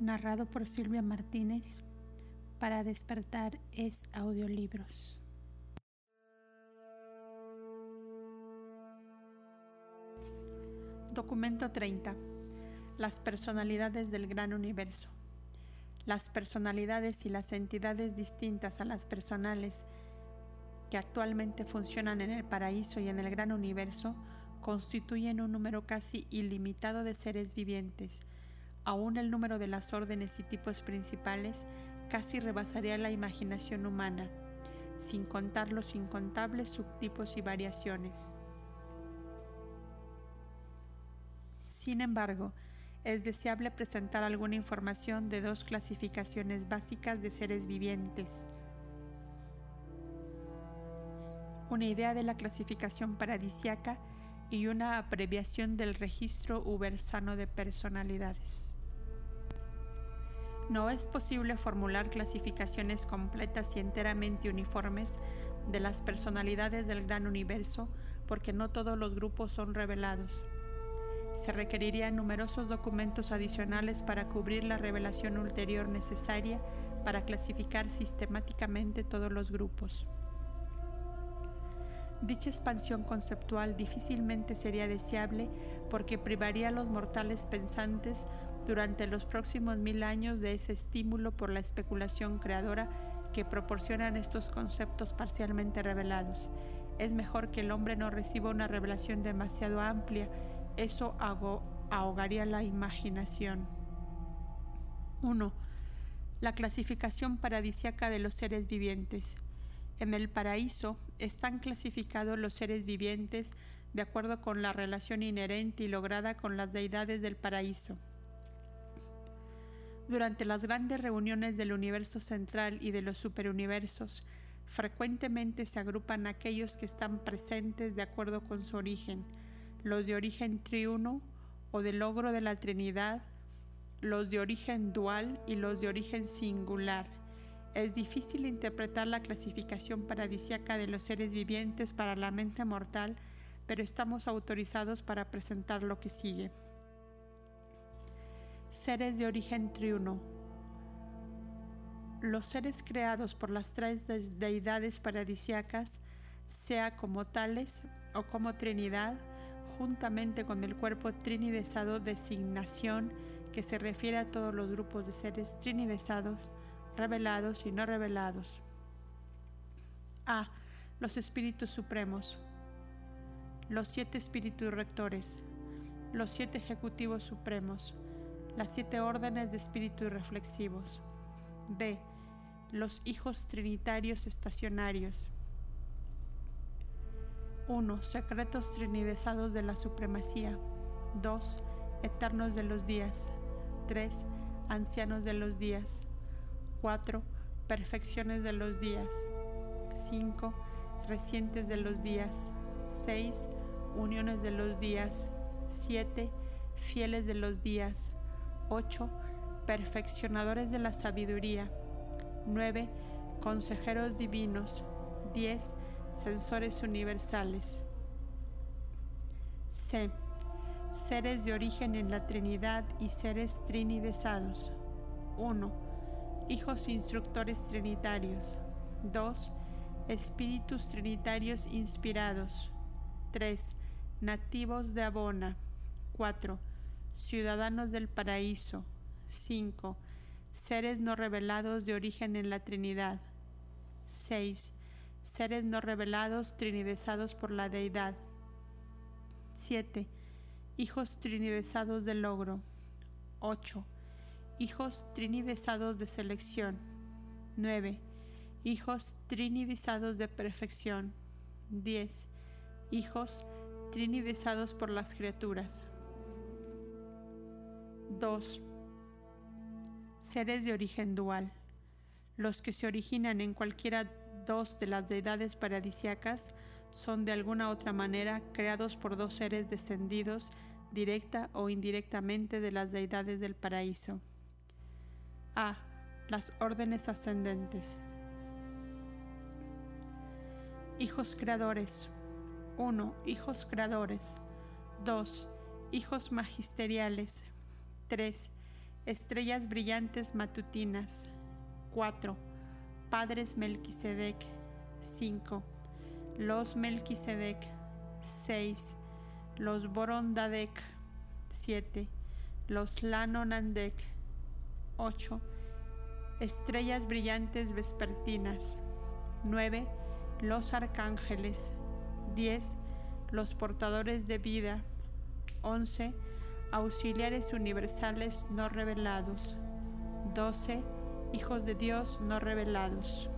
narrado por Silvia Martínez. Para despertar es audiolibros. Documento 30. Las personalidades del gran universo. Las personalidades y las entidades distintas a las personales que actualmente funcionan en el paraíso y en el gran universo constituyen un número casi ilimitado de seres vivientes, Aún el número de las órdenes y tipos principales casi rebasaría la imaginación humana, sin contar los incontables subtipos y variaciones. Sin embargo, es deseable presentar alguna información de dos clasificaciones básicas de seres vivientes. Una idea de la clasificación paradisiaca y una abreviación del registro ubersano de personalidades. No es posible formular clasificaciones completas y enteramente uniformes de las personalidades del gran universo porque no todos los grupos son revelados. Se requerirían numerosos documentos adicionales para cubrir la revelación ulterior necesaria para clasificar sistemáticamente todos los grupos. Dicha expansión conceptual difícilmente sería deseable porque privaría a los mortales pensantes durante los próximos mil años de ese estímulo por la especulación creadora que proporcionan estos conceptos parcialmente revelados. Es mejor que el hombre no reciba una revelación demasiado amplia, eso ahogaría la imaginación. 1. La clasificación paradisiaca de los seres vivientes. En el paraíso están clasificados los seres vivientes de acuerdo con la relación inherente y lograda con las deidades del paraíso. Durante las grandes reuniones del universo central y de los superuniversos, frecuentemente se agrupan aquellos que están presentes de acuerdo con su origen, los de origen triuno o de logro de la Trinidad, los de origen dual y los de origen singular es difícil interpretar la clasificación paradisiaca de los seres vivientes para la mente mortal, pero estamos autorizados para presentar lo que sigue. Seres de origen triuno. Los seres creados por las tres deidades paradisiacas, sea como tales o como Trinidad, juntamente con el cuerpo trinidesado designación que se refiere a todos los grupos de seres trinidesados, revelados y no revelados. A. Los espíritus supremos. Los siete espíritus rectores. Los siete ejecutivos supremos. Las siete órdenes de espíritus reflexivos. B. Los hijos trinitarios estacionarios. 1. Secretos trinidesados de la supremacía. 2. Eternos de los días. 3. Ancianos de los días. 4. Perfecciones de los días. 5. Recientes de los días. 6. Uniones de los días. 7. Fieles de los días. 8. Perfeccionadores de la sabiduría. 9. Consejeros divinos. 10. Sensores universales. C. Seres de origen en la Trinidad y seres trinidesados. 1 hijos instructores trinitarios. 2. Espíritus trinitarios inspirados. 3. Nativos de Abona. 4. Ciudadanos del paraíso. 5. Seres no revelados de origen en la Trinidad. 6. Seres no revelados trinidesados por la deidad. 7. Hijos trinidesados del logro. 8 hijos trinidizados de selección. 9. Hijos trinidizados de perfección. 10. Hijos trinidizados por las criaturas. 2. Seres de origen dual. Los que se originan en cualquiera dos de las deidades paradisiacas son de alguna otra manera creados por dos seres descendidos directa o indirectamente de las deidades del paraíso. A. Las órdenes ascendentes. Hijos creadores. 1. Hijos creadores. 2. Hijos magisteriales. 3. Estrellas brillantes matutinas. 4. Padres Melquisedec. 5. Los Melquisedec. 6. Los Borondadec. 7. Los Lanonandec. 8. Estrellas brillantes vespertinas. 9. Los arcángeles. 10. Los portadores de vida. 11 auxiliares universales no revelados. 12. Hijos de Dios no revelados.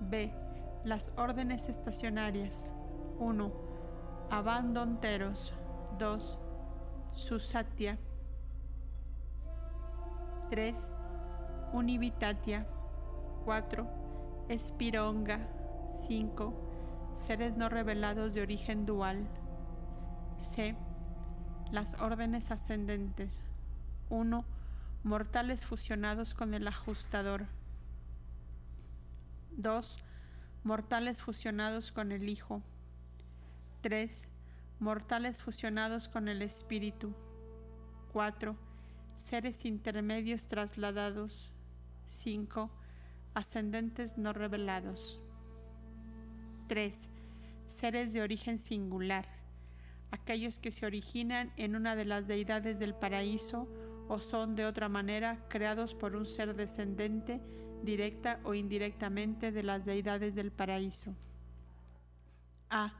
B. Las órdenes estacionarias. 1. Abandonteros. 2. Susatya. 3. Univitatia. 4. Espironga. 5 seres no revelados de origen dual. C. Las órdenes ascendentes. 1. Mortales fusionados con el ajustador. 2. Mortales fusionados con el Hijo. 3. Mortales fusionados con el Espíritu. 4. Seres intermedios trasladados. 5. Ascendentes no revelados. 3. Seres de origen singular, aquellos que se originan en una de las deidades del paraíso o son de otra manera creados por un ser descendente directa o indirectamente de las deidades del paraíso. A.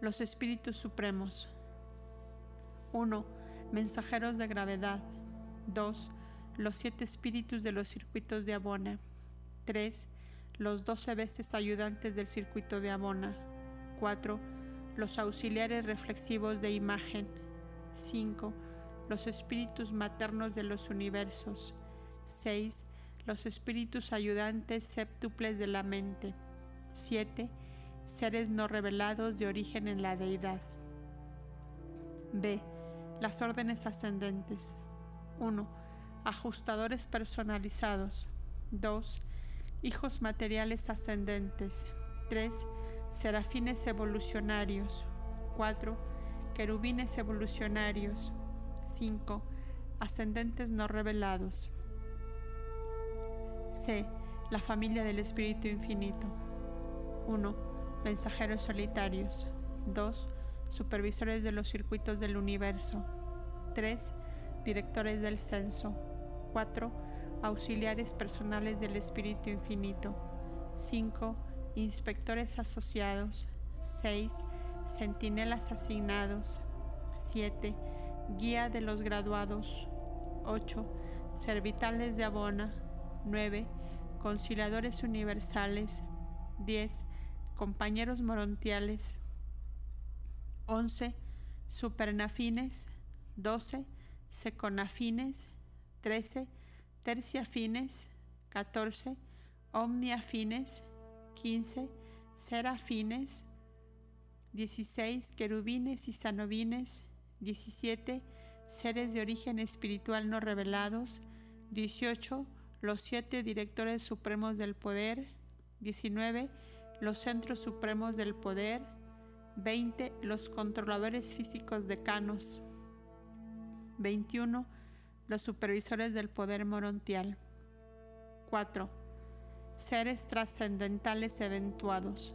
Los espíritus supremos. 1. Mensajeros de gravedad. 2. Los siete espíritus de los circuitos de Abona. 3 los doce veces ayudantes del circuito de Abona. 4. Los auxiliares reflexivos de imagen. 5. Los espíritus maternos de los universos. 6. Los espíritus ayudantes séptuples de la mente. 7. Seres no revelados de origen en la deidad. B. Las órdenes ascendentes. 1. Ajustadores personalizados. 2 hijos materiales ascendentes, 3. Serafines evolucionarios, 4. Querubines evolucionarios, 5. Ascendentes no revelados. C. La familia del Espíritu Infinito. 1. Mensajeros solitarios. 2. Supervisores de los circuitos del universo. 3. Directores del censo. 4 auxiliares personales del Espíritu Infinito, 5. Inspectores asociados, 6. Centinelas asignados, 7. Guía de los graduados, 8. Servitales de Abona, 9. Conciliadores universales, 10. Compañeros morontiales, 11. Supernafines, 12. Seconafines, 13 tercia fines, 14, omnia fines, 15, serafines, 16, querubines y sanovines, 17, seres de origen espiritual no revelados, 18, los siete directores supremos del poder, 19, los centros supremos del poder, 20, los controladores físicos decanos, 21, los supervisores del poder morontial. 4. Seres trascendentales eventuados.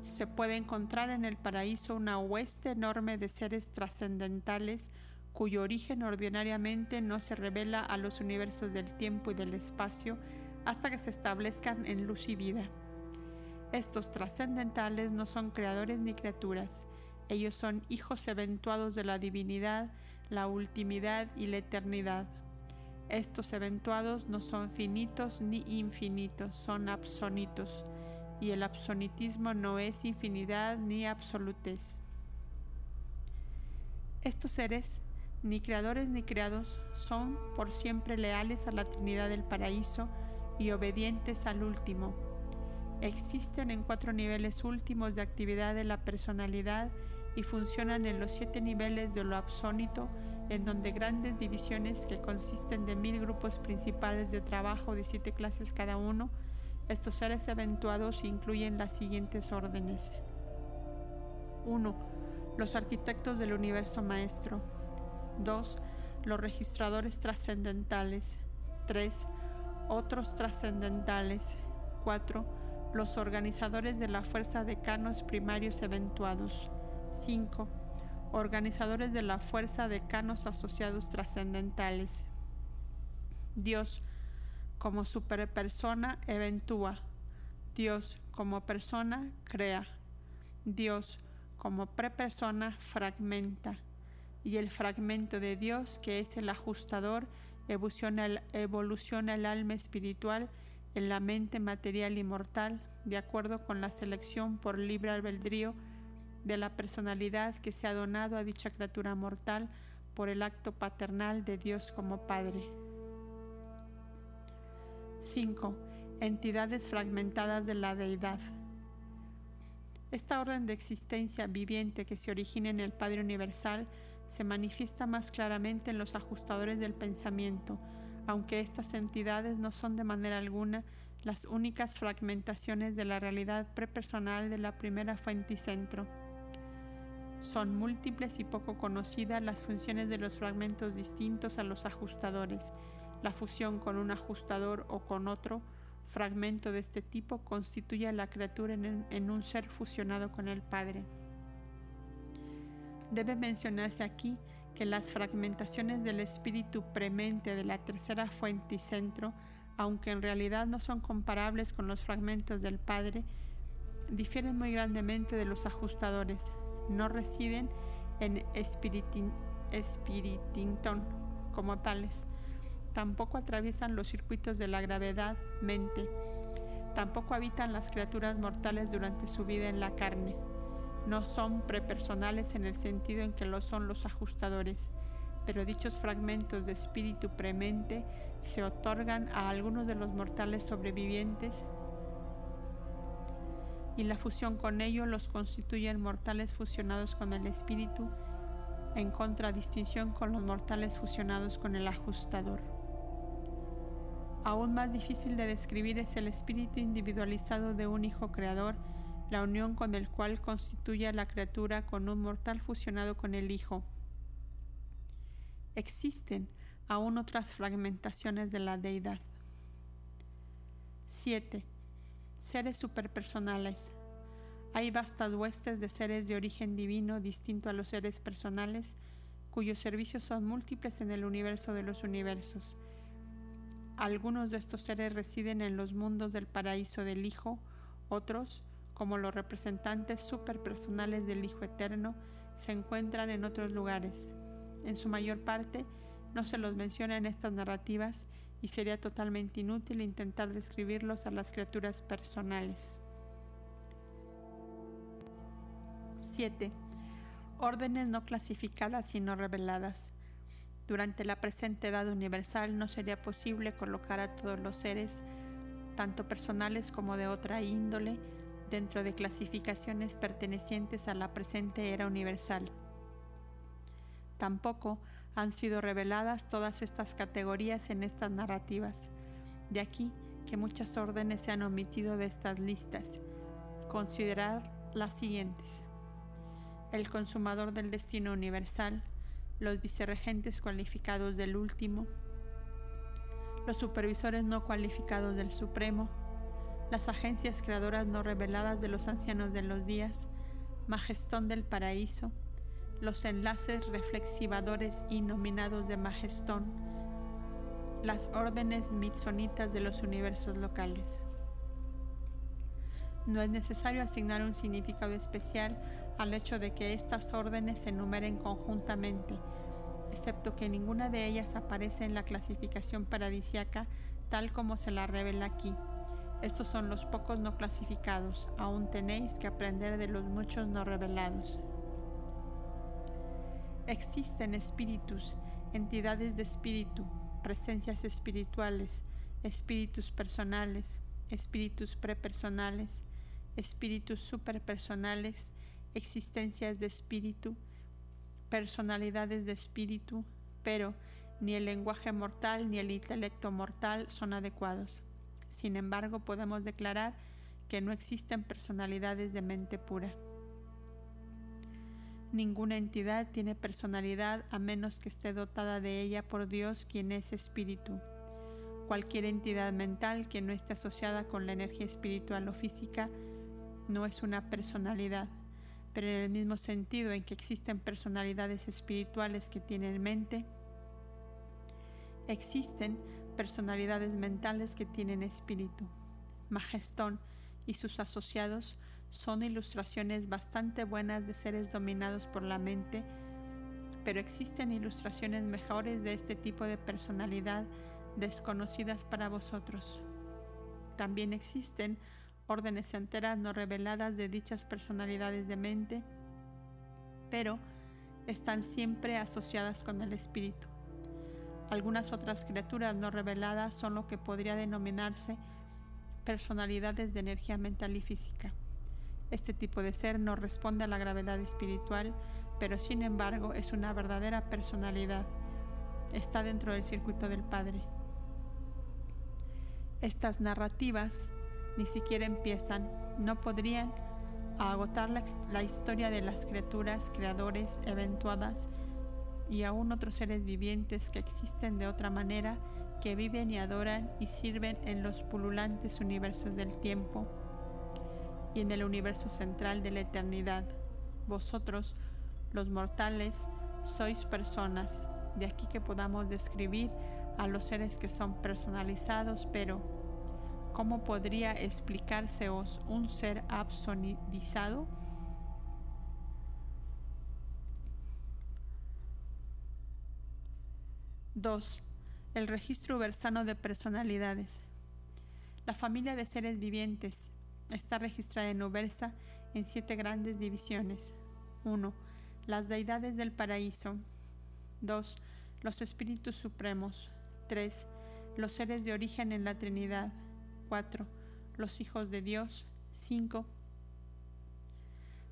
Se puede encontrar en el paraíso una hueste enorme de seres trascendentales cuyo origen ordinariamente no se revela a los universos del tiempo y del espacio hasta que se establezcan en luz y vida. Estos trascendentales no son creadores ni criaturas, ellos son hijos eventuados de la divinidad la ultimidad y la eternidad. Estos eventuados no son finitos ni infinitos, son absonitos, y el absonitismo no es infinidad ni absolutez. Estos seres, ni creadores ni creados, son por siempre leales a la Trinidad del Paraíso y obedientes al último. Existen en cuatro niveles últimos de actividad de la personalidad y funcionan en los siete niveles de lo absónito, en donde grandes divisiones que consisten de mil grupos principales de trabajo de siete clases cada uno, estos seres eventuados incluyen las siguientes órdenes. 1. los arquitectos del universo maestro. 2. Los registradores trascendentales. 3. Otros trascendentales. 4. Los organizadores de la fuerza de canos primarios eventuados. 5. Organizadores de la fuerza de canos asociados trascendentales. Dios, como superpersona, eventúa. Dios, como persona, crea. Dios, como prepersona, fragmenta. Y el fragmento de Dios, que es el ajustador, evoluciona el, evoluciona el alma espiritual en la mente material y mortal, de acuerdo con la selección por libre albedrío de la personalidad que se ha donado a dicha criatura mortal por el acto paternal de Dios como Padre. 5. Entidades fragmentadas de la deidad. Esta orden de existencia viviente que se origina en el Padre Universal se manifiesta más claramente en los ajustadores del pensamiento, aunque estas entidades no son de manera alguna las únicas fragmentaciones de la realidad prepersonal de la primera fuente y centro. Son múltiples y poco conocidas las funciones de los fragmentos distintos a los ajustadores. La fusión con un ajustador o con otro fragmento de este tipo constituye a la criatura en, un ser fusionado con el Padre. Debe mencionarse aquí que las fragmentaciones del espíritu premente de la tercera fuente y centro, aunque en realidad no son comparables con los fragmentos del Padre, difieren muy grandemente de los ajustadores. No residen en espiritinton como tales, tampoco atraviesan los circuitos de la gravedad, mente, tampoco habitan las criaturas mortales durante su vida en la carne. No son prepersonales en el sentido en que lo son los ajustadores, pero dichos fragmentos de espíritu premente se otorgan a algunos de los mortales sobrevivientes y la fusión con ellos los constituyen mortales fusionados con el espíritu en contradistinción con los mortales fusionados con el ajustador. Aún más difícil de describir es el espíritu individualizado de un Hijo Creador, la unión con el cual constituye a la criatura con un mortal fusionado con el Hijo. Existen aún otras fragmentaciones de la deidad. 7. Seres superpersonales. Hay vastas huestes de seres de origen divino distinto a los seres personales, cuyos servicios son múltiples en el universo de los universos algunos de estos seres residen en los mundos del paraíso del Hijo, otros, como los representantes superpersonales del Hijo Eterno, se encuentran en otros lugares. En su mayor parte, no se los menciona en estas narrativas y sería totalmente inútil intentar describirlos a las criaturas personales. 7. Órdenes no clasificadas y no reveladas. Durante la presente edad universal no sería posible colocar a todos los seres, tanto personales como de otra índole, dentro de clasificaciones pertenecientes a la presente era universal. Tampoco han sido reveladas todas estas categorías en estas narrativas. De aquí que muchas órdenes se han omitido de estas listas. Considerar las siguientes. El consumador del destino universal, los vicerregentes cualificados del último, los supervisores no cualificados del Supremo, las agencias creadoras no reveladas de los ancianos de los días, Majestón del Paraíso, los enlaces reflexivadores y nominados de Majestón, las órdenes mitsonitas de los universos locales. No es necesario asignar un significado especial al hecho de que estas órdenes se enumeren conjuntamente, excepto que ninguna de ellas aparece en la clasificación paradisiaca tal como se la revela aquí. Estos son los pocos no clasificados, aún tenéis que aprender de los muchos no revelados. Existen espíritus, entidades de espíritu, presencias espirituales, espíritus personales, espíritus prepersonales, espíritus superpersonales, existencias de espíritu, personalidades de espíritu, pero ni el lenguaje mortal ni el intelecto mortal son adecuados. Sin embargo, podemos declarar que no existen personalidades de mente pura. Ninguna entidad tiene personalidad a menos que esté dotada de ella por Dios quien es espíritu. Cualquier entidad mental que no esté asociada con la energía espiritual o física no es una personalidad, pero en el mismo sentido en que existen personalidades espirituales que tienen mente, existen personalidades mentales que tienen espíritu. Majestón y sus asociados son ilustraciones bastante buenas de seres dominados por la mente, pero existen ilustraciones mejores de este tipo de personalidad desconocidas para vosotros. También existen órdenes enteras no reveladas de dichas personalidades de mente, pero están siempre asociadas con el espíritu. Algunas otras criaturas no reveladas son lo que podría denominarse personalidades de energía mental y física. Este tipo de ser no responde a la gravedad espiritual, pero sin embargo es una verdadera personalidad. Está dentro del circuito del Padre. Estas narrativas ni siquiera empiezan, no podrían agotar la, historia de las criaturas, creadores, eventuadas y aún otros seres vivientes que existen de otra manera, que viven y adoran y sirven en los pululantes universos del tiempo y en el universo central de la eternidad. Vosotros, los mortales, sois personas, de aquí que podamos describir a los seres que son personalizados, pero ¿cómo podría explicárseos un ser absonizado? Dos, el registro versano de personalidades. La familia de seres vivientes Está registrada en Ubersa en siete grandes divisiones. 1. Las deidades del paraíso. 2. Los espíritus supremos. 3. Los seres de origen en la Trinidad. 4. Los hijos de Dios. 5.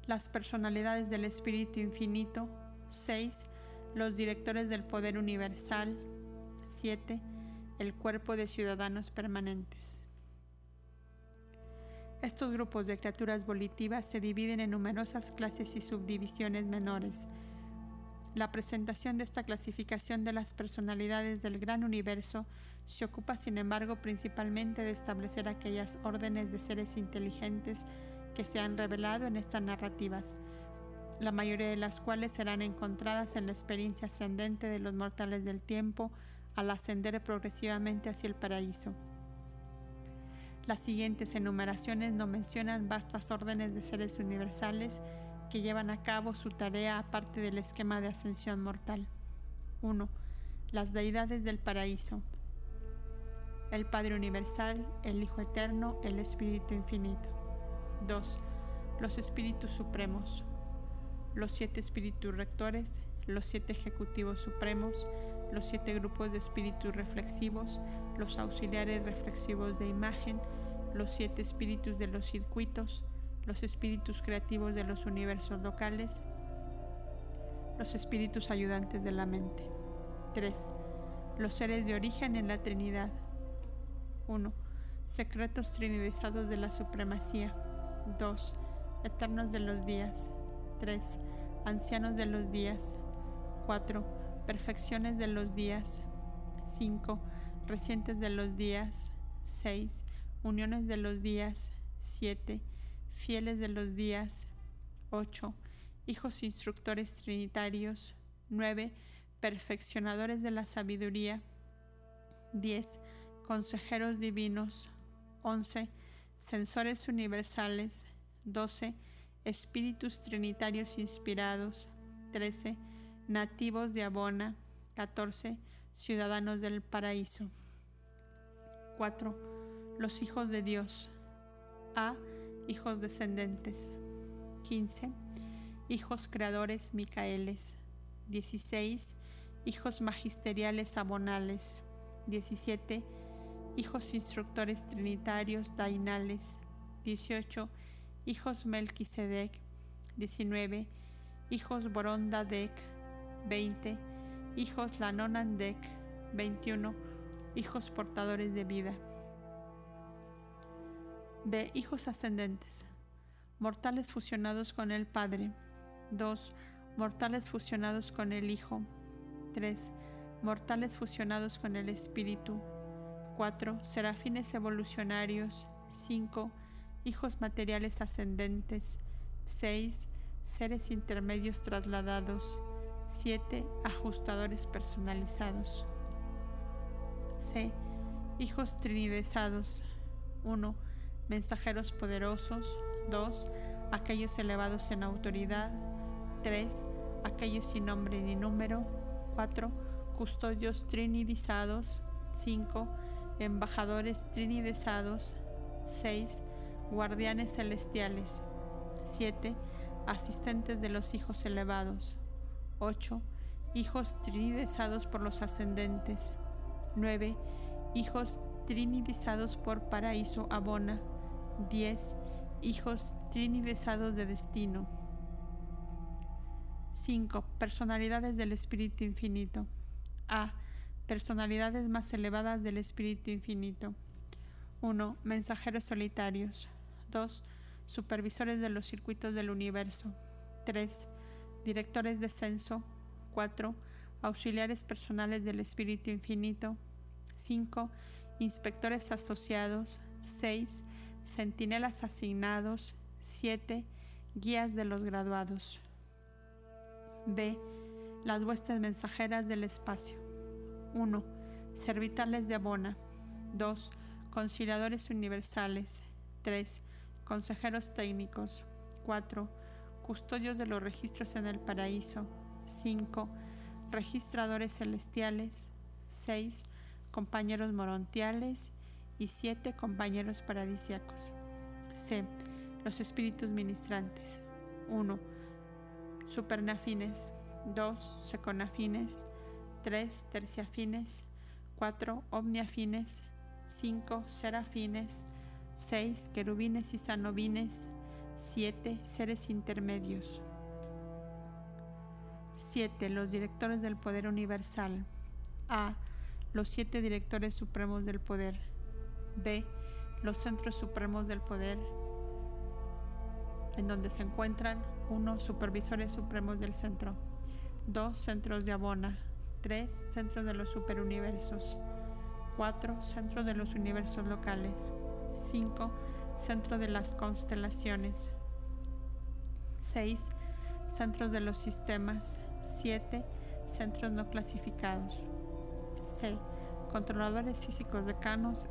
Las personalidades del Espíritu Infinito. 6. Los directores del poder universal. 7. El cuerpo de ciudadanos permanentes. Estos grupos de criaturas volitivas se dividen en numerosas clases y subdivisiones menores. La presentación de esta clasificación de las personalidades del gran universo se ocupa, sin embargo, principalmente de establecer aquellas órdenes de seres inteligentes que se han revelado en estas narrativas, la mayoría de las cuales serán encontradas en la experiencia ascendente de los mortales del tiempo al ascender progresivamente hacia el paraíso. Las siguientes enumeraciones no mencionan vastas órdenes de seres universales que llevan a cabo su tarea aparte del esquema de ascensión mortal. 1. Las deidades del paraíso. El Padre Universal, el Hijo Eterno, el Espíritu Infinito. 2. Los Espíritus Supremos. Los siete Espíritus Rectores, los siete Ejecutivos Supremos, los siete grupos de espíritus reflexivos, los auxiliares reflexivos de imagen, los siete espíritus de los circuitos, los espíritus creativos de los universos locales, los espíritus ayudantes de la mente. 3. Los seres de origen en la Trinidad. 1. Secretos trinidizados de la supremacía. 2. Eternos de los días. 3. Ancianos de los días. 4. Perfecciones de los días. 5. Recientes de los días. 6 uniones de los días, 7, fieles de los días, 8, hijos instructores trinitarios, 9, perfeccionadores de la sabiduría, 10, consejeros divinos, 11, censores universales, 12, espíritus trinitarios inspirados, 13, nativos de Abona, 14, ciudadanos del paraíso. 4 los hijos de Dios. A. Hijos descendentes. 15. Hijos creadores Micaeles. 16. Hijos magisteriales abonales. 17. Hijos instructores trinitarios dainales. 18. Hijos Melquisedec. 19. Hijos Boronda-Dec. 20. Hijos Lanonandec. 21. Hijos portadores de vida. B. Hijos ascendentes. Mortales fusionados con el Padre. 2. mortales fusionados con el Hijo. 3. Mortales fusionados con el Espíritu. 4. Serafines evolucionarios. 5. Hijos materiales ascendentes. 6. Seres intermedios trasladados. 7. Ajustadores personalizados. C. Hijos trinidesados. 1. Mensajeros poderosos. 2. Aquellos elevados en autoridad. 3. Aquellos sin nombre ni número. 4. Custodios trinidizados. 5. Embajadores trinidizados. 6. Guardianes celestiales. 7. Asistentes de los hijos elevados. 8. Hijos trinidizados por los ascendentes. 9. Hijos trinidizados por paraíso abona. 10. Hijos trinidizados de destino. 5. Personalidades del Espíritu Infinito. A. Personalidades más elevadas del Espíritu Infinito. 1. Mensajeros solitarios. 2. Supervisores de los circuitos del universo. 3. Directores de censo. 4. Auxiliares personales del Espíritu Infinito. 5. Inspectores asociados. 6. Centinelas asignados. 7. Guías de los graduados. B. Las huestes mensajeras del espacio. 1. Servitales de Abona. 2. Conciliadores universales. 3. Consejeros técnicos. 4. Custodios de los registros en el paraíso. 5. Registradores celestiales. 6. Compañeros morontiales. Y 7. Compañeros paradisiacos. C. Los espíritus ministrantes. 1 supernafines, 2 seconafines, 3 terciafines, 4 omniafines, 5 serafines, 6 querubines y sanovines, 7 seres intermedios. 7. Los directores del poder universal. A. Los siete directores supremos del poder. B. Los centros supremos del poder, en donde se encuentran 1. Supervisores supremos del centro. 2. Centros de Abona. 3. Centros de los superuniversos. 4. Centros de los universos locales. 5. Centro de las constelaciones. 6. Centros de los sistemas. 7. Centros no clasificados. C. Controladores físicos decanos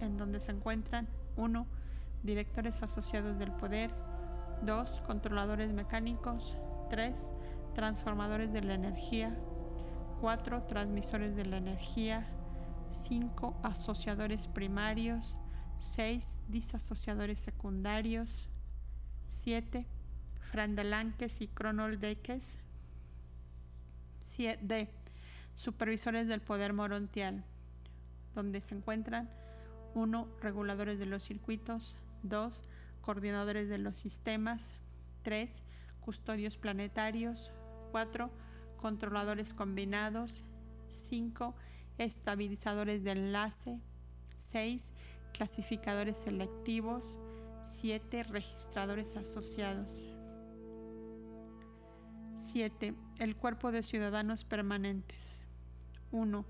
en donde se encuentran 1. Directores asociados del poder. 2. Controladores mecánicos. 3. Transformadores de la energía. 4. Transmisores de la energía. 5. Asociadores primarios. 6. Disasociadores secundarios. 7. Frandelanques y cronoldeques. D. Supervisores del poder morontial, donde se encuentran 1. Reguladores de los circuitos. 2 coordinadores de los sistemas, 3. Custodios planetarios, 4. Controladores combinados, 5. Estabilizadores de enlace, 6. Clasificadores selectivos, 7. Registradores asociados. 7. El cuerpo de ciudadanos permanentes. 1.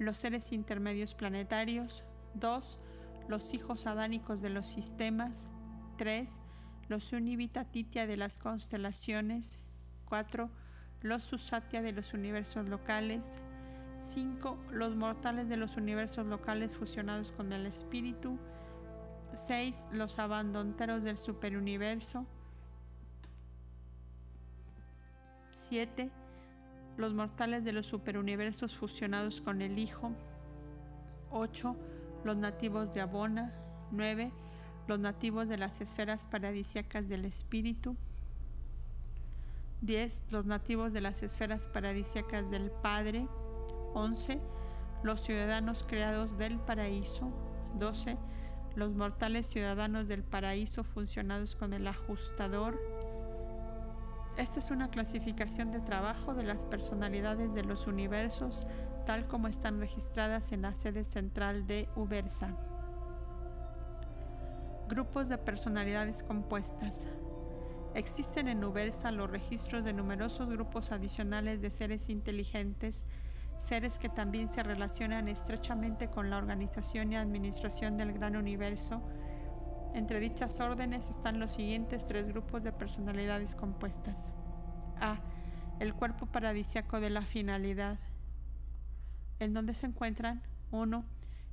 Los seres intermedios planetarios. 2. Los hijos adánicos de los sistemas. 3. Los Univitatitia de las constelaciones. 4. Los Susatia de los universos locales. 5. Los mortales de los universos locales fusionados con el espíritu. 6. Los abandonteros del superuniverso. 7. Los mortales de los superuniversos fusionados con el Hijo. 8. Los nativos de Abona. 9 los nativos de las esferas paradisiacas del espíritu. 10. Los nativos de las esferas paradisiacas del Padre. 11. Los ciudadanos creados del paraíso. 12. Los mortales ciudadanos del paraíso funcionados con el ajustador. Esta es una clasificación de trabajo de las personalidades de los universos tal como están registradas en la sede central de Ubersa. Grupos de personalidades compuestas. Existen en Ubersa los registros de numerosos grupos adicionales de seres inteligentes, seres que también se relacionan estrechamente con la organización y administración del gran universo. Entre dichas órdenes están los siguientes tres grupos de personalidades compuestas. A. El cuerpo paradisiaco de la finalidad. ¿En dónde se encuentran? 1.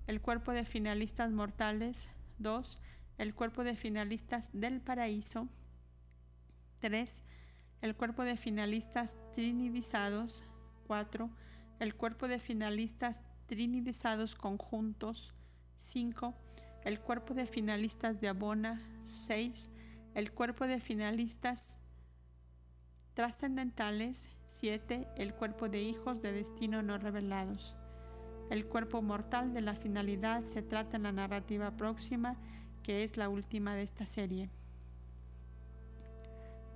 El cuerpo de finalistas mortales. 2. El cuerpo de finalistas del paraíso. 3. El cuerpo de finalistas trinidizados. 4. El cuerpo de finalistas trinidizados conjuntos. 5. El cuerpo de finalistas de Abona. 6. El cuerpo de finalistas trascendentales. 7. El cuerpo de hijos de destino no revelados. El cuerpo mortal de la finalidad se trata en la narrativa próxima, que es la última de esta serie.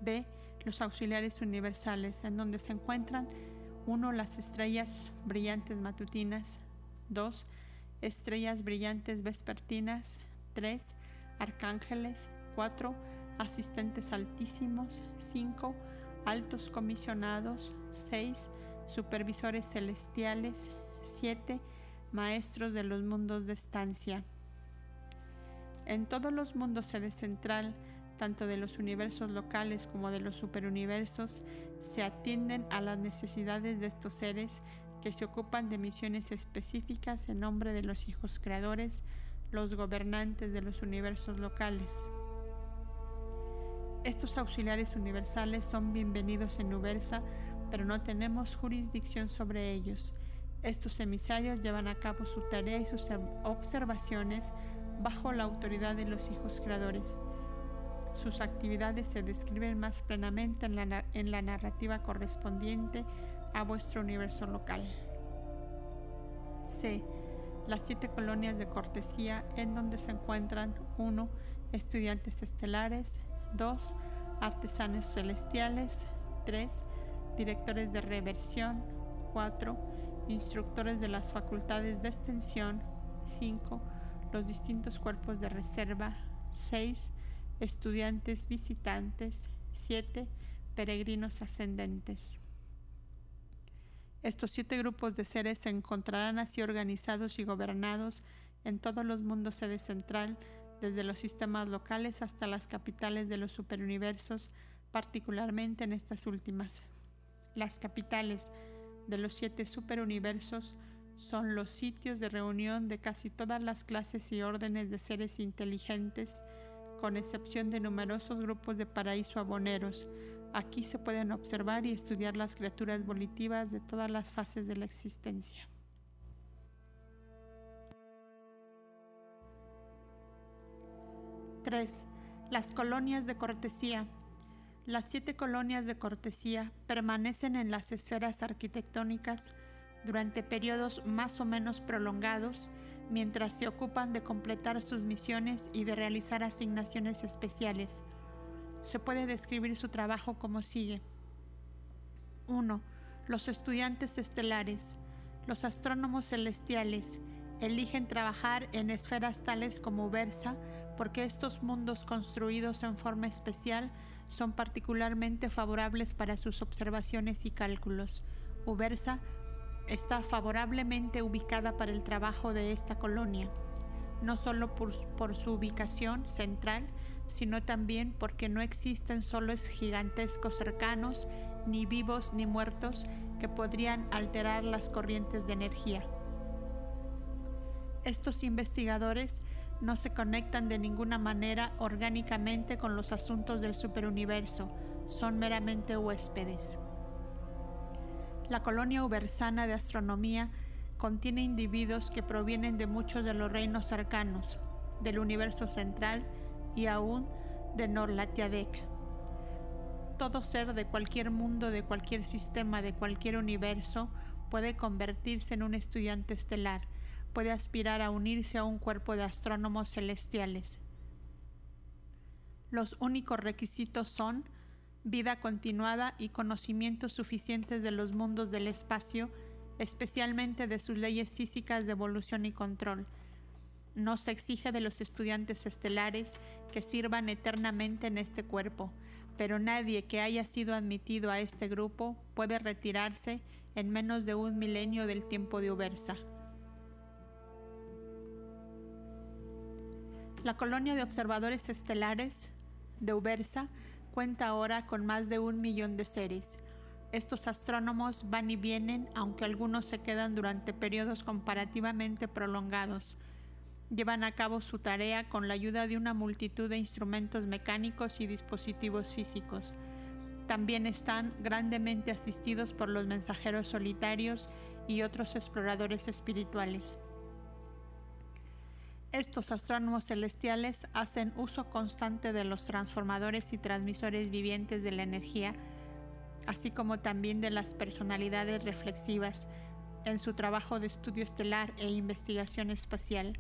B. Los auxiliares universales, en donde se encuentran 1. Las estrellas brillantes matutinas. 2. Estrellas brillantes vespertinas. 3. Arcángeles. 4. Asistentes altísimos. 5. Altos comisionados. 6. Supervisores celestiales. 7. Maestros de los mundos de estancia. En todos los mundos sede central, tanto de los universos locales como de los superuniversos, se atienden a las necesidades de estos seres que se ocupan de misiones específicas en nombre de los hijos creadores, los gobernantes de los universos locales. Estos auxiliares universales son bienvenidos en Ubersa, pero no tenemos jurisdicción sobre ellos. Estos emisarios llevan a cabo su tarea y sus observaciones bajo la autoridad de los hijos creadores. Sus actividades se describen más plenamente en la, en la narrativa correspondiente a vuestro universo local. C. Las siete colonias de cortesía en donde se encuentran 1. Estudiantes estelares 2. Artesanos celestiales 3. Directores de reversión 4. Instructores de las facultades de extensión 5. Los distintos cuerpos de reserva 6 estudiantes visitantes, 7 peregrinos ascendentes. Estos siete grupos de seres se encontrarán así organizados y gobernados en todos los mundos sede central, desde los sistemas locales hasta las capitales de los superuniversos, particularmente en estas últimas. Las capitales de los siete superuniversos son los sitios de reunión de casi todas las clases y órdenes de seres inteligentes, con excepción de numerosos grupos de paraíso aboneros. Aquí se pueden observar y estudiar las criaturas volitivas de todas las fases de la existencia. (3) Las colonias de cortesía. Las siete colonias de cortesía permanecen en las esferas arquitectónicas durante periodos más o menos prolongados mientras se ocupan de completar sus misiones y de realizar asignaciones especiales. Se puede describir su trabajo como sigue. 1. Los estudiantes estelares, los astrónomos celestiales, eligen trabajar en esferas tales como Versa porque estos mundos construidos en forma especial son particularmente favorables para sus observaciones y cálculos. Ubersa está favorablemente ubicada para el trabajo de esta colonia, no solo por, su ubicación central, sino también porque no existen solos gigantescos cercanos, ni vivos ni muertos, que podrían alterar las corrientes de energía. Estos investigadores no se conectan de ninguna manera orgánicamente con los asuntos del superuniverso, son meramente huéspedes. La colonia ubersana de astronomía contiene individuos que provienen de muchos de los reinos cercanos, del universo central y aún de Norlatiadec. Todo ser de cualquier mundo, de cualquier sistema, de cualquier universo, puede convertirse en un estudiante estelar, puede aspirar a unirse a un cuerpo de astrónomos celestiales. Los únicos requisitos son vida continuada y conocimientos suficientes de los mundos del espacio, especialmente de sus leyes físicas de evolución y control. No se exige de los estudiantes estelares que sirvan eternamente en este cuerpo, pero nadie que haya sido admitido a este grupo puede retirarse en menos de un milenio del tiempo de Ubersa. La colonia de observadores estelares de Ubersa cuenta ahora con más de un millón de seres. Estos astrónomos van y vienen, aunque algunos se quedan durante periodos comparativamente prolongados. Llevan a cabo su tarea con la ayuda de una multitud de instrumentos mecánicos y dispositivos físicos. También están grandemente asistidos por los mensajeros solitarios y otros exploradores espirituales. Estos astrónomos celestiales hacen uso constante de los transformadores y transmisores vivientes de la energía, así como también de las personalidades reflexivas en su trabajo de estudio estelar e investigación espacial.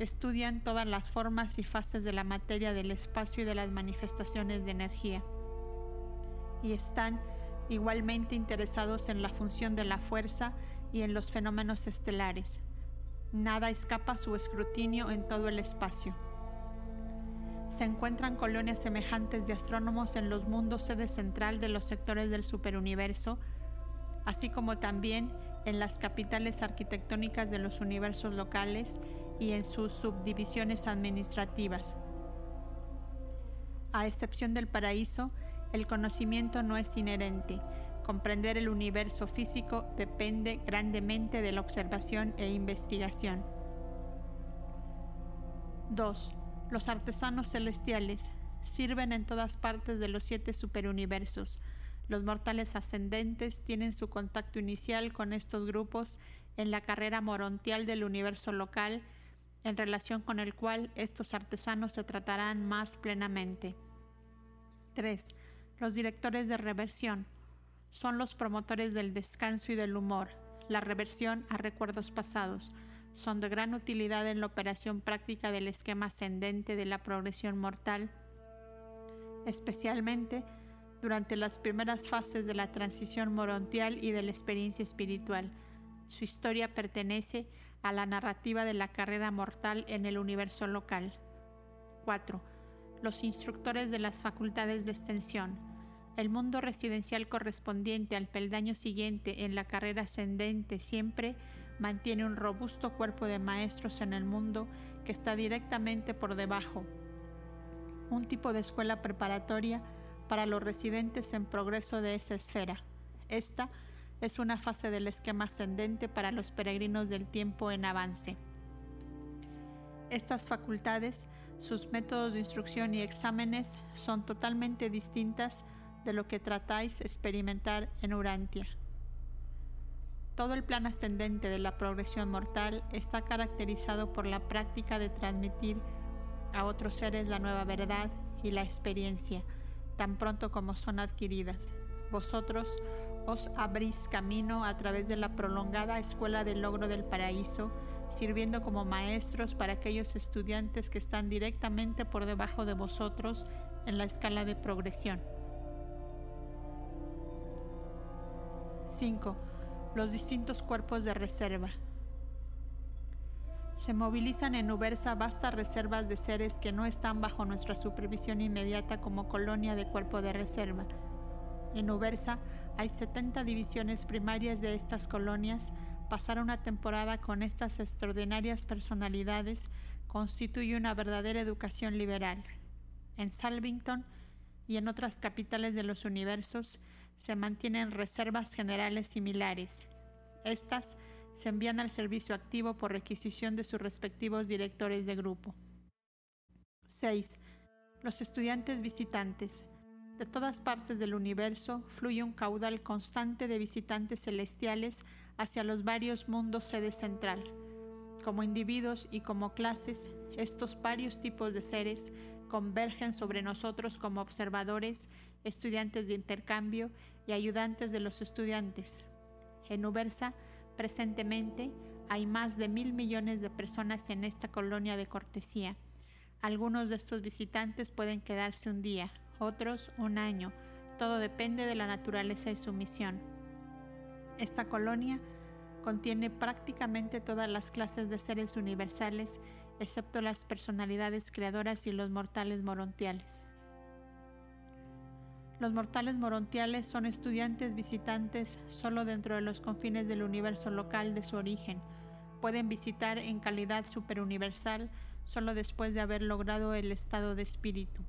Estudian todas las formas y fases de la materia del espacio y de las manifestaciones de energía. Y están igualmente interesados en la función de la fuerza y en los fenómenos estelares. Nada escapa su escrutinio en todo el espacio. Se encuentran colonias semejantes de astrónomos en los mundos sede central de los sectores del superuniverso, así como también en las capitales arquitectónicas de los universos locales y en sus subdivisiones administrativas. A excepción del paraíso, el conocimiento no es inherente, Comprender el universo físico depende grandemente de la observación e investigación. 2. Los artesanos celestiales sirven en todas partes de los siete superuniversos. Los mortales ascendentes tienen su contacto inicial con estos grupos en la carrera morontial del universo local, en relación con el cual estos artesanos se tratarán más plenamente. 3. Los directores de reversión son los promotores del descanso y del humor, la reversión a recuerdos pasados. Son de gran utilidad en la operación práctica del esquema ascendente de la progresión mortal, especialmente durante las primeras fases de la transición morontial y de la experiencia espiritual. Su historia pertenece a la narrativa de la carrera mortal en el universo local. 4. Los instructores de las facultades de extensión el mundo residencial correspondiente al peldaño siguiente en la carrera ascendente siempre mantiene un robusto cuerpo de maestros en el mundo que está directamente por debajo. Un tipo de escuela preparatoria para los residentes en progreso de esa esfera. Esta es una fase del esquema ascendente para los peregrinos del tiempo en avance. Estas facultades, sus métodos de instrucción y exámenes son totalmente distintas de lo que tratáis experimentar en Urantia. Todo el plan ascendente de la progresión mortal está caracterizado por la práctica de transmitir a otros seres la nueva verdad y la experiencia, tan pronto como son adquiridas. Vosotros os abrís camino a través de la prolongada escuela del logro del paraíso, sirviendo como maestros para aquellos estudiantes que están directamente por debajo de vosotros en la escala de progresión. 5. Los distintos cuerpos de reserva. Se movilizan en Ubersa vastas reservas de seres que no están bajo nuestra supervisión inmediata como colonia de cuerpo de reserva. En Ubersa hay 70 divisiones primarias de estas colonias. Pasar una temporada con estas extraordinarias personalidades constituye una verdadera educación liberal. En Salvington y en otras capitales de los universos, se mantienen reservas generales similares. Estas se envían al servicio activo por requisición de sus respectivos directores de grupo. 6. Los estudiantes visitantes. De todas partes del universo fluye un caudal constante de visitantes celestiales hacia los varios mundos sede central. Como individuos y como clases, estos varios tipos de seres convergen sobre nosotros como observadores estudiantes de intercambio y ayudantes de los estudiantes. En Ubersa, presentemente, hay más de mil millones de personas en esta colonia de cortesía. Algunos de estos visitantes pueden quedarse un día, otros un año. Todo depende de la naturaleza de su misión. Esta colonia contiene prácticamente todas las clases de seres universales, excepto las personalidades creadoras y los mortales morontiales. Los mortales morontiales son estudiantes visitantes solo dentro de los confines del universo local de su origen. Pueden visitar en calidad superuniversal solo después de haber logrado el estado de espíritu.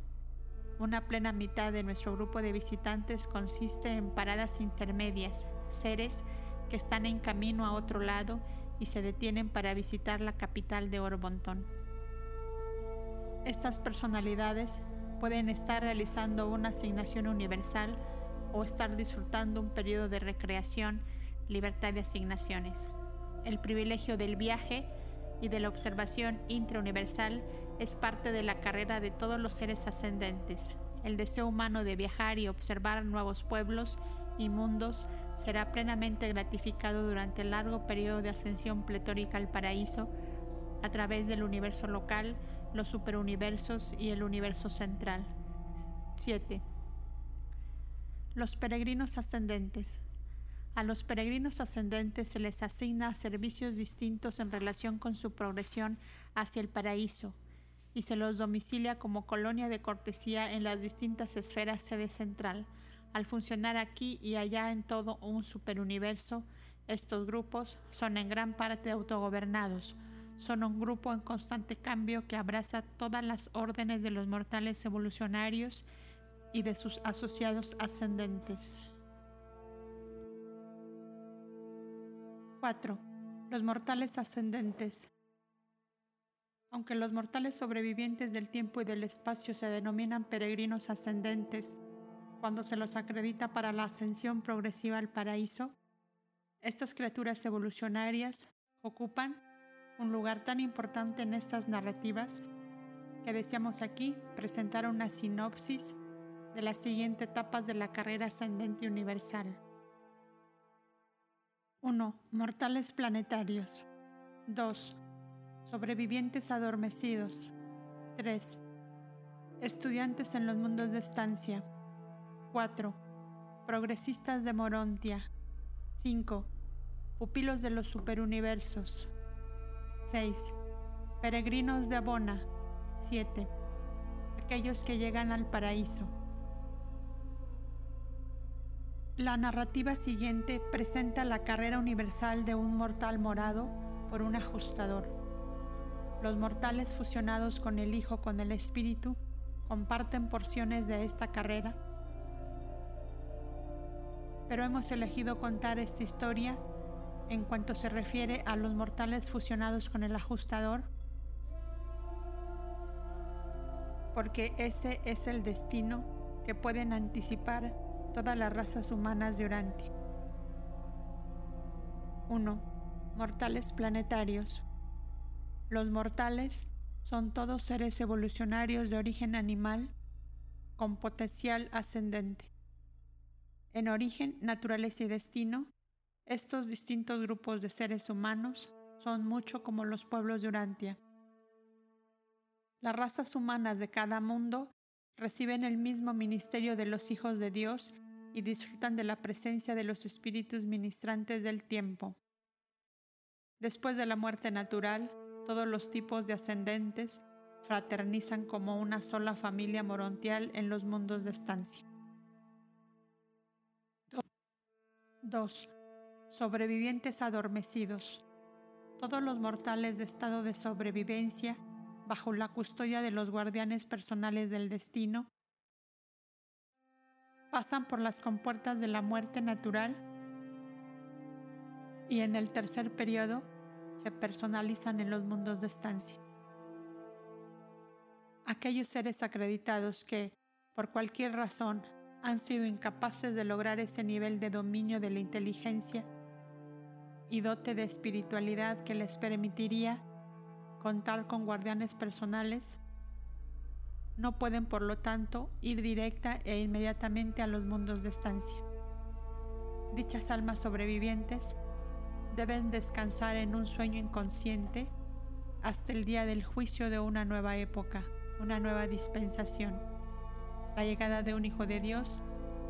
Una plena mitad de nuestro grupo de visitantes consiste en paradas intermedias, seres que están en camino a otro lado y se detienen para visitar la capital de Orbontón. Estas personalidades pueden estar realizando una asignación universal o estar disfrutando un periodo de recreación, libertad de asignaciones. El privilegio del viaje y de la observación intrauniversal es parte de la carrera de todos los seres ascendentes. El deseo humano de viajar y observar nuevos pueblos y mundos será plenamente gratificado durante el largo periodo de ascensión pletórica al paraíso a través del universo local, los superuniversos y el universo central. 7. Los peregrinos ascendentes. A los peregrinos ascendentes se les asigna servicios distintos en relación con su progresión hacia el paraíso y se los domicilia como colonia de cortesía en las distintas esferas sede central. Al funcionar aquí y allá en todo un superuniverso, estos grupos son en gran parte autogobernados, son un grupo en constante cambio que abraza todas las órdenes de los mortales evolucionarios y de sus asociados ascendentes. 4. Los mortales ascendentes. Aunque los mortales sobrevivientes del tiempo y del espacio se denominan peregrinos ascendentes cuando se los acredita para la ascensión progresiva al paraíso, estas criaturas evolucionarias ocupan un lugar tan importante en estas narrativas que deseamos aquí presentar una sinopsis de las siguientes etapas de la carrera ascendente universal. 1. Mortales planetarios. 2. Sobrevivientes adormecidos. 3. Estudiantes en los mundos de estancia. 4. Progresistas de Morontia. 5. Pupilos de los superuniversos. 6. Peregrinos de Abona. 7. Aquellos que llegan al paraíso. La narrativa siguiente presenta la carrera universal de un mortal morado por un ajustador. Los mortales fusionados con el Hijo con el Espíritu comparten porciones de esta carrera, pero hemos elegido contar esta historia en cuanto se refiere a los mortales fusionados con el ajustador, porque ese es el destino que pueden anticipar todas las razas humanas de Urantia. 1. Mortales planetarios. Los mortales son todos seres evolucionarios de origen animal con potencial ascendente. En origen, naturaleza y destino, estos distintos grupos de seres humanos son mucho como los pueblos de Urantia. Las razas humanas de cada mundo reciben el mismo ministerio de los hijos de Dios y disfrutan de la presencia de los espíritus ministrantes del tiempo. Después de la muerte natural, todos los tipos de ascendentes fraternizan como una sola familia morontial en los mundos de estancia. 2 sobrevivientes adormecidos, todos los mortales de estado de sobrevivencia bajo la custodia de los guardianes personales del destino, pasan por las compuertas de la muerte natural y en el tercer periodo se personalizan en los mundos de estancia. Aquellos seres acreditados que, por cualquier razón, han sido incapaces de lograr ese nivel de dominio de la inteligencia y dote de espiritualidad que les permitiría contar con guardianes personales, no pueden por lo tanto ir directa e inmediatamente a los mundos de estancia. Dichas almas sobrevivientes deben descansar en un sueño inconsciente hasta el día del juicio de una nueva época, una nueva dispensación, la llegada de un Hijo de Dios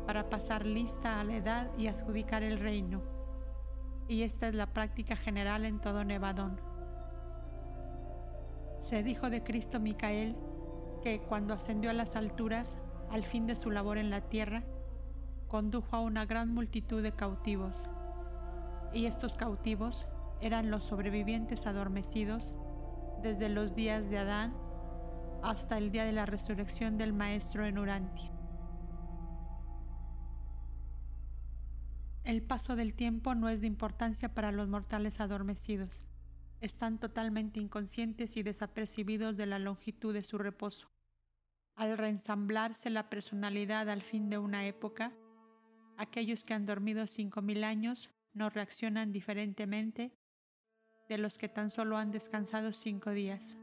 para pasar lista a la edad y adjudicar el reino y esta es la práctica general en todo Nevadón. Se dijo de Cristo Micael que cuando ascendió a las alturas al fin de su labor en la tierra, condujo a una gran multitud de cautivos, y estos cautivos eran los sobrevivientes adormecidos desde los días de Adán hasta el día de la resurrección del Maestro en Urantia. El paso del tiempo no es de importancia para los mortales adormecidos. Están totalmente inconscientes y desapercibidos de la longitud de su reposo. Al reensamblarse la personalidad al fin de una época, aquellos que han dormido cinco mil años no reaccionan diferentemente de los que tan solo han descansado cinco días.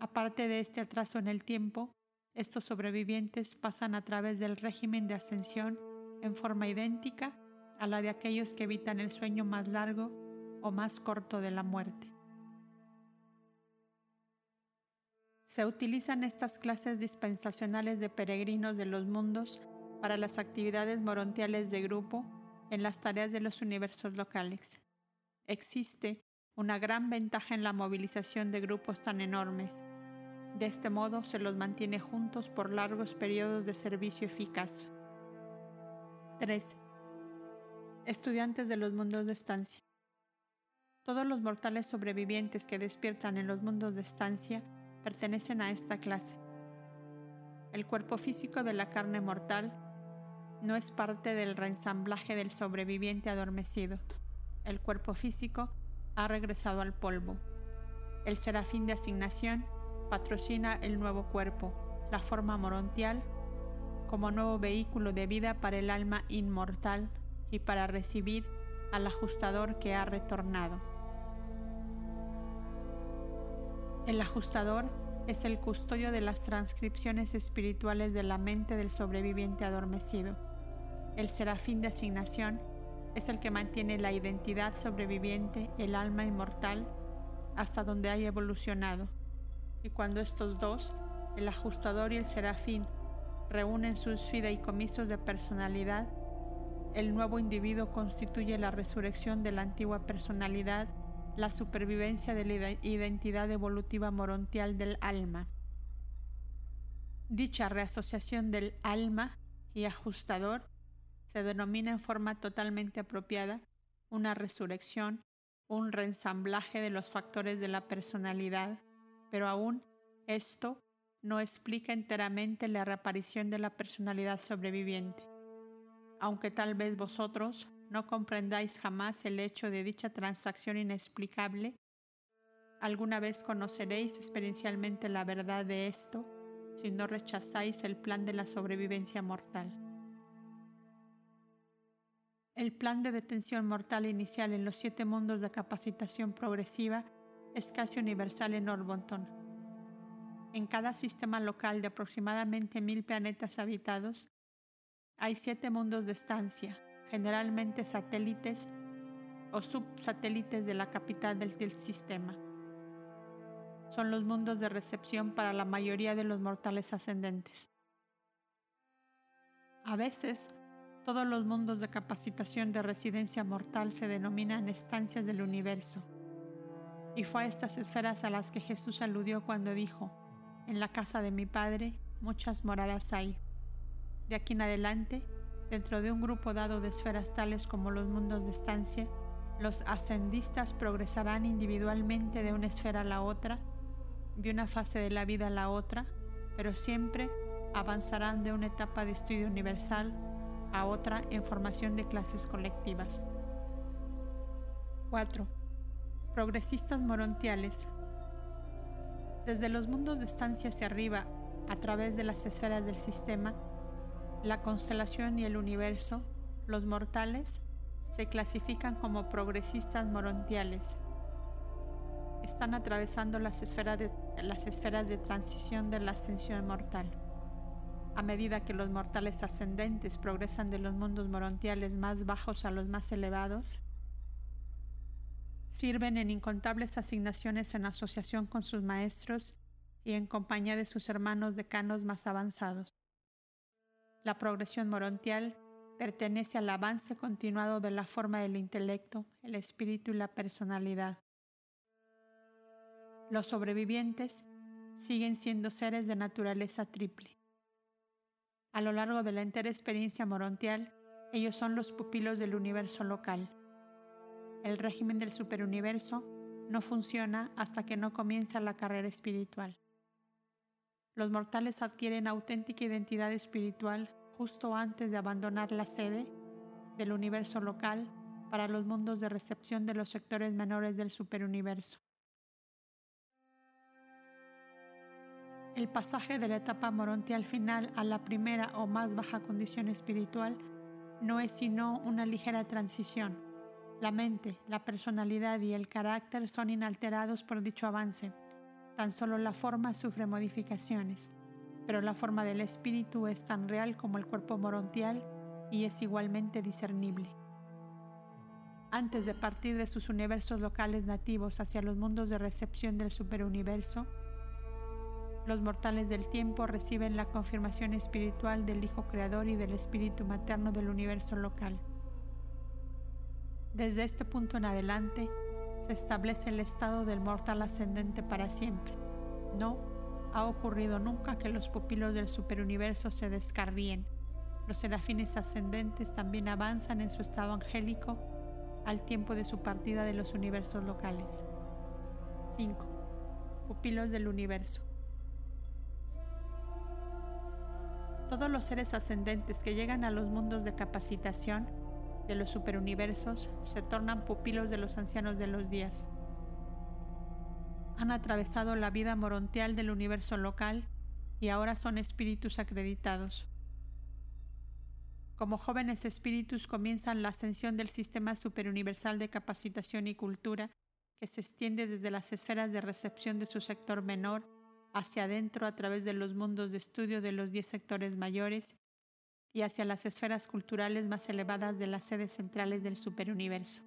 Aparte de este atraso en el tiempo, estos sobrevivientes pasan a través del régimen de ascensión en forma idéntica a la de aquellos que evitan el sueño más largo o más corto de la muerte. Se utilizan estas clases dispensacionales de peregrinos de los mundos para las actividades morontiales de grupo en las tareas de los universos locales. Existe una gran ventaja en la movilización de grupos tan enormes. De este modo se los mantiene juntos por largos periodos de servicio eficaz. 3. Estudiantes de los mundos de estancia. Todos los mortales sobrevivientes que despiertan en los mundos de estancia pertenecen a esta clase. El cuerpo físico de la carne mortal no es parte del reensamblaje del sobreviviente adormecido. El cuerpo físico ha regresado al polvo. El serafín de asignación patrocina el nuevo cuerpo, la forma morontial como nuevo vehículo de vida para el alma inmortal y para recibir al ajustador que ha retornado. El ajustador es el custodio de las transcripciones espirituales de la mente del sobreviviente adormecido. El serafín de asignación es el que mantiene la identidad sobreviviente, el alma inmortal, hasta donde haya evolucionado. Y cuando estos dos, el ajustador y el serafín, reúnen sus fideicomisos de personalidad, el nuevo individuo constituye la resurrección de la antigua personalidad, la supervivencia de la identidad evolutiva morontial del alma. Dicha reasociación del alma y ajustador se denomina en forma totalmente apropiada una resurrección, un reensamblaje de los factores de la personalidad, pero aún esto no explica enteramente la reaparición de la personalidad sobreviviente. Aunque tal vez vosotros no comprendáis jamás el hecho de dicha transacción inexplicable, alguna vez conoceréis experiencialmente la verdad de esto si no rechazáis el plan de la sobrevivencia mortal. El plan de detención mortal inicial en los siete mundos de capacitación progresiva es casi universal en Orbonton en cada sistema local de aproximadamente mil planetas habitados, hay siete mundos de estancia, generalmente satélites o subsatélites de la capital del, sistema. Son los mundos de recepción para la mayoría de los mortales ascendentes. A veces, todos los mundos de capacitación de residencia mortal se denominan estancias del universo. Y fue a estas esferas a las que Jesús aludió cuando dijo, en la casa de mi padre muchas moradas hay. De aquí en adelante, dentro de un grupo dado de esferas tales como los mundos de estancia, los ascendistas progresarán individualmente de una esfera a la otra, de una fase de la vida a la otra, pero siempre avanzarán de una etapa de estudio universal a otra en formación de clases colectivas. 4. Progresistas morontiales desde los mundos de estancia hacia arriba, a través de las esferas del sistema, la constelación y el universo, los mortales se clasifican como progresistas morontiales. Están atravesando las esferas de, las esferas de transición de la ascensión mortal. A medida que los mortales ascendentes progresan de los mundos morontiales más bajos a los más elevados, Sirven en incontables asignaciones en asociación con sus maestros y en compañía de sus hermanos decanos más avanzados. La progresión morontial pertenece al avance continuado de la forma del intelecto, el espíritu y la personalidad. Los sobrevivientes siguen siendo seres de naturaleza triple. A lo largo de la entera experiencia morontial, ellos son los pupilos del universo local. El régimen del superuniverso no funciona hasta que no comienza la carrera espiritual. Los mortales adquieren auténtica identidad espiritual justo antes de abandonar la sede del universo local para los mundos de recepción de los sectores menores del superuniverso. El pasaje de la etapa morontial final a la primera o más baja condición espiritual no es sino una ligera transición. La mente, la personalidad y el carácter son inalterados por dicho avance. Tan solo la forma sufre modificaciones, pero la forma del espíritu es tan real como el cuerpo morontial y es igualmente discernible. Antes de partir de sus universos locales nativos hacia los mundos de recepción del superuniverso, los mortales del tiempo reciben la confirmación espiritual del Hijo Creador y del Espíritu Materno del universo local. Desde este punto en adelante, se establece el estado del mortal ascendente para siempre. No ha ocurrido nunca que los pupilos del superuniverso se descarríen. Los serafines ascendentes también avanzan en su estado angélico al tiempo de su partida de los universos locales. 5. Pupilos del universo. Todos los seres ascendentes que llegan a los mundos de capacitación de los superuniversos se tornan pupilos de los ancianos de los días. Han atravesado la vida morontial del universo local y ahora son espíritus acreditados. Como jóvenes espíritus comienzan la ascensión del sistema superuniversal de capacitación y cultura que se extiende desde las esferas de recepción de su sector menor hacia adentro a través de los mundos de estudio de los diez sectores mayores y hacia las esferas culturales más elevadas de las sedes centrales del superuniverso.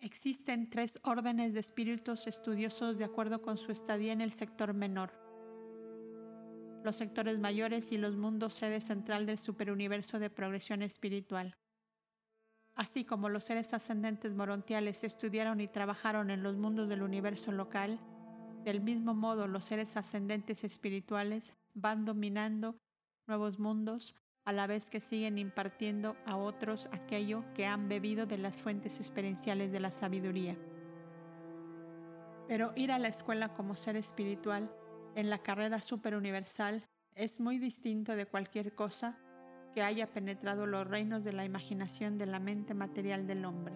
Existen tres órdenes de espíritus estudiosos de acuerdo con su estadía en el sector menor. Los sectores mayores y los mundos sede central del superuniverso de progresión espiritual. Así como los seres ascendentes morontiales estudiaron y trabajaron en los mundos del universo local, del mismo modo los seres ascendentes espirituales van dominando nuevos mundos a la vez que siguen impartiendo a otros aquello que han bebido de las fuentes experienciales de la sabiduría. Pero ir a la escuela como ser espiritual en la carrera superuniversal es muy distinto de cualquier cosa que haya penetrado los reinos de la imaginación de la mente material del hombre.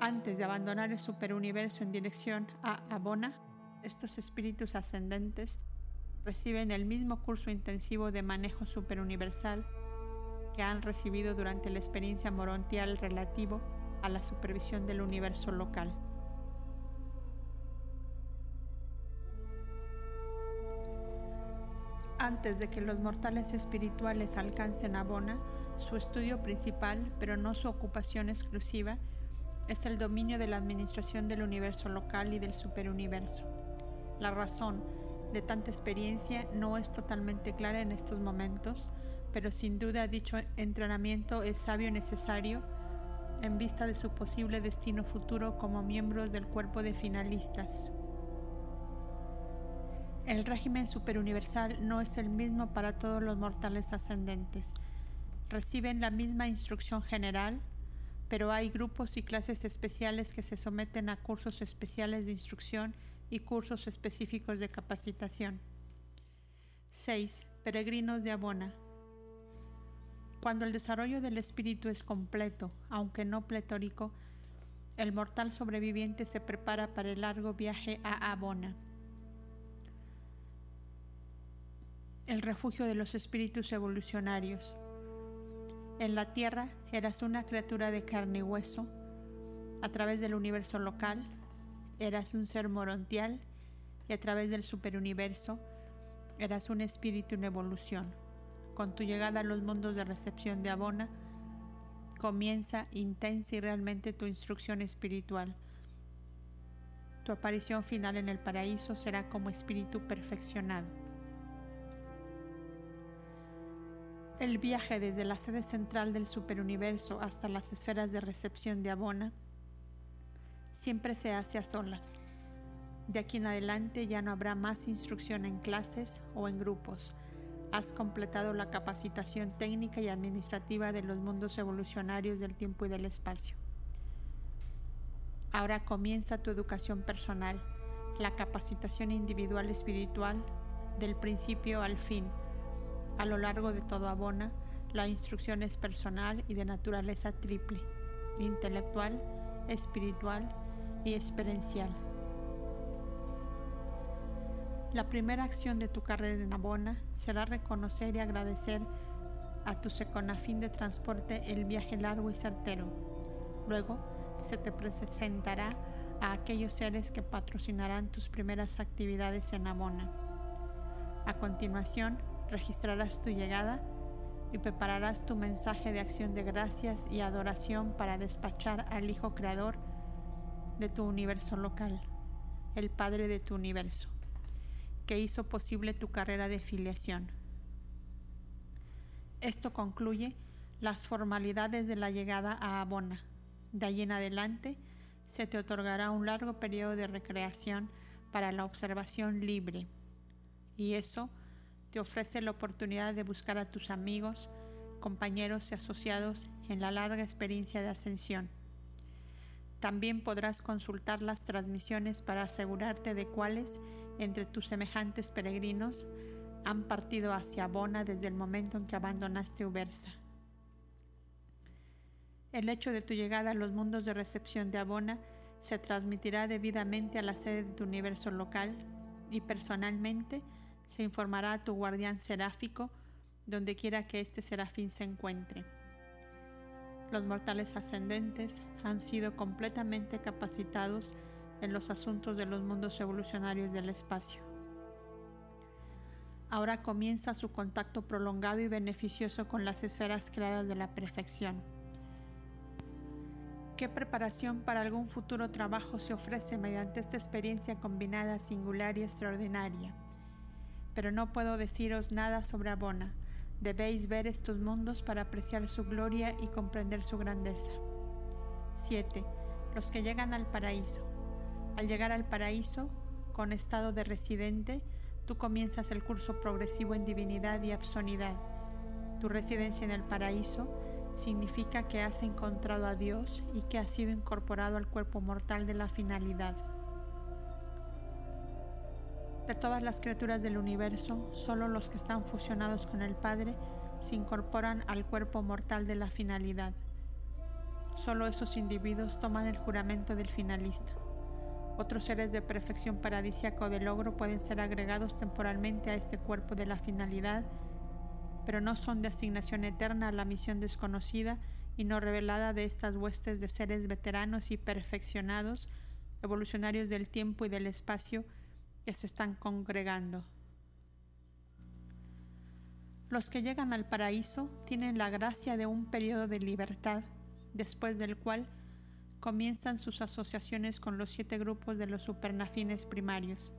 Antes de abandonar el superuniverso en dirección a Abona, estos espíritus ascendentes reciben el mismo curso intensivo de manejo superuniversal que han recibido durante la experiencia morontial relativo a la supervisión del universo local. Antes de que los mortales espirituales alcancen a Bona, su estudio principal, pero no su ocupación exclusiva, es el dominio de la administración del universo local y del superuniverso. La razón de tanta experiencia no es totalmente clara en estos momentos, pero sin duda dicho entrenamiento es sabio y necesario en vista de su posible destino futuro como miembros del cuerpo de finalistas. El régimen superuniversal no es el mismo para todos los mortales ascendentes. Reciben la misma instrucción general, pero hay grupos y clases especiales que se someten a cursos especiales de instrucción y cursos específicos de capacitación. 6. Peregrinos de Abona. Cuando el desarrollo del espíritu es completo, aunque no pletórico, el mortal sobreviviente se prepara para el largo viaje a Abona el refugio de los espíritus evolucionarios. En la Tierra eras una criatura de carne y hueso. A través del universo local eras un ser morontial y a través del superuniverso eras un espíritu en evolución. Con tu llegada a los mundos de recepción de Abona, comienza intensa y realmente tu instrucción espiritual. Tu aparición final en el paraíso será como espíritu perfeccionado. El viaje desde la sede central del superuniverso hasta las esferas de recepción de Abona siempre se hace a solas. De aquí en adelante ya no habrá más instrucción en clases o en grupos. Has completado la capacitación técnica y administrativa de los mundos evolucionarios del tiempo y del espacio. Ahora comienza tu educación personal, la capacitación individual espiritual del principio al fin. A lo largo de todo Abona, la instrucción es personal y de naturaleza triple, intelectual, espiritual y experiencial. La primera acción de tu carrera en Abona será reconocer y agradecer a tu seconafín de transporte el viaje largo y certero. Luego se te presentará a aquellos seres que patrocinarán tus primeras actividades en Abona. A continuación, registrarás tu llegada y prepararás tu mensaje de acción de gracias y adoración para despachar al Hijo Creador de tu universo local, el Padre de tu universo que hizo posible tu carrera de filiación. Esto concluye las formalidades de la llegada a Abona. De ahí en adelante se te otorgará un largo periodo de recreación para la observación libre. Y eso te ofrece la oportunidad de buscar a tus amigos, compañeros y asociados en la larga experiencia de ascensión. También podrás consultar las transmisiones para asegurarte de cuáles entre tus semejantes peregrinos han partido hacia Abona desde el momento en que abandonaste Ubersa. El hecho de tu llegada a los mundos de recepción de Abona se transmitirá debidamente a la sede de tu universo local y personalmente se informará a tu guardián seráfico donde quiera que este serafín se encuentre. Los mortales ascendentes han sido completamente capacitados en los asuntos de los mundos evolucionarios del espacio. Ahora comienza su contacto prolongado y beneficioso con las esferas creadas de la perfección. ¿Qué preparación para algún futuro trabajo se ofrece mediante esta experiencia combinada, singular y extraordinaria? Pero no puedo deciros nada sobre Abona. Debéis ver estos mundos para apreciar su gloria y comprender su grandeza. 7. Los que llegan al paraíso. Al llegar al paraíso, con estado de residente, tú comienzas el curso progresivo en divinidad y absonidad. Tu residencia en el paraíso significa que has encontrado a Dios y que has sido incorporado al cuerpo mortal de la finalidad. De todas las criaturas del universo, solo los que están fusionados con el Padre se incorporan al cuerpo mortal de la finalidad. Solo esos individuos toman el juramento del finalista. Otros seres de perfección paradisíaca o de logro pueden ser agregados temporalmente a este cuerpo de la finalidad, pero no son de asignación eterna a la misión desconocida y no revelada de estas huestes de seres veteranos y perfeccionados, evolucionarios del tiempo y del espacio, se están congregando. Los que llegan al paraíso tienen la gracia de un periodo de libertad, después del cual comienzan sus asociaciones con los siete grupos de los supernafines primarios.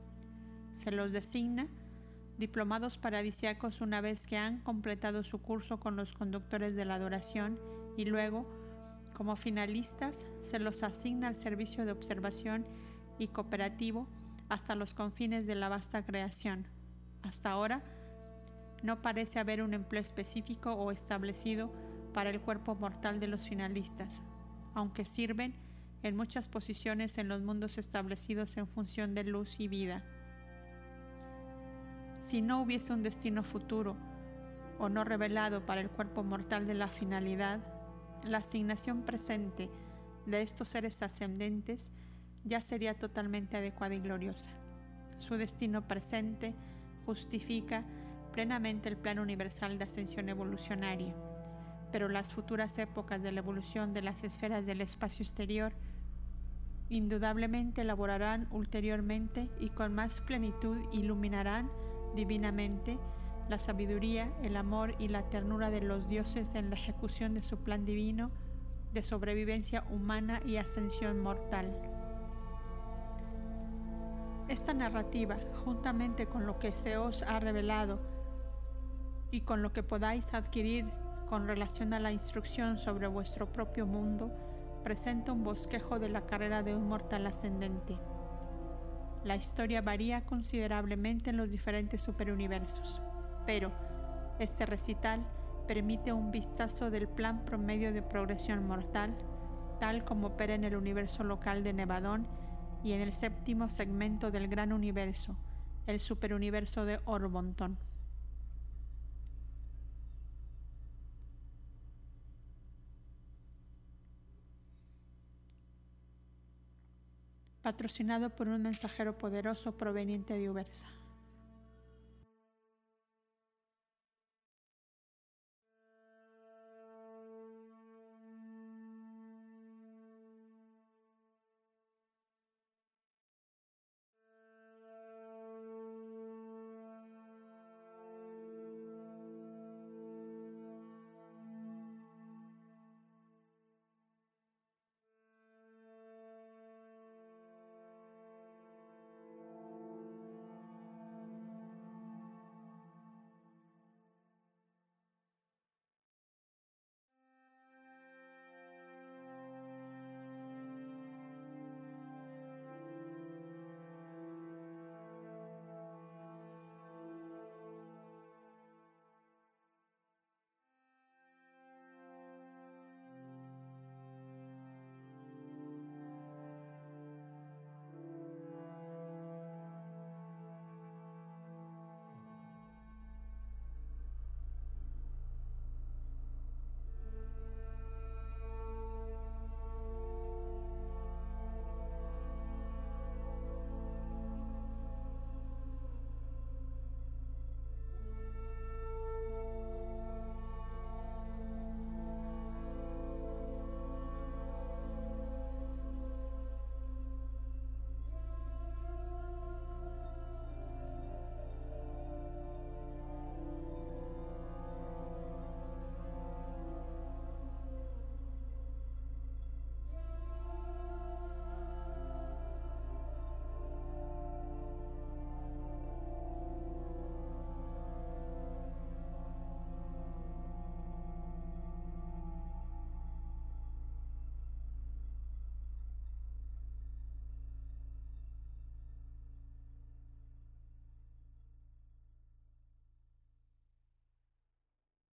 Se los designa diplomados paradisiacos una vez que han completado su curso con los conductores de la adoración y luego, como finalistas, se los asigna al servicio de observación y cooperativo hasta los confines de la vasta creación. Hasta ahora, no parece haber un empleo específico o establecido para el cuerpo mortal de los finalistas, aunque sirven en muchas posiciones en los mundos establecidos en función de luz y vida. Si no hubiese un destino futuro o no revelado para el cuerpo mortal de la finalidad, la asignación presente de estos seres ascendentes ya sería totalmente adecuada y gloriosa. Su destino presente justifica plenamente el plan universal de ascensión evolucionaria pero las futuras épocas de la evolución de las esferas del espacio exterior indudablemente elaborarán ulteriormente y con más plenitud iluminarán divinamente la sabiduría, el amor y la ternura de los dioses en la ejecución de su plan divino de sobrevivencia humana y ascensión mortal. Esta narrativa, juntamente con lo que se os ha revelado y con lo que podáis adquirir con relación a la instrucción sobre vuestro propio mundo, presenta un bosquejo de la carrera de un mortal ascendente. La historia varía considerablemente en los diferentes superuniversos, pero este recital permite un vistazo del plan promedio de progresión mortal, tal como opera en el universo local de Nevadón y en el séptimo segmento del gran universo, el superuniverso de Orbonton. patrocinado por un mensajero poderoso proveniente de Ubersa.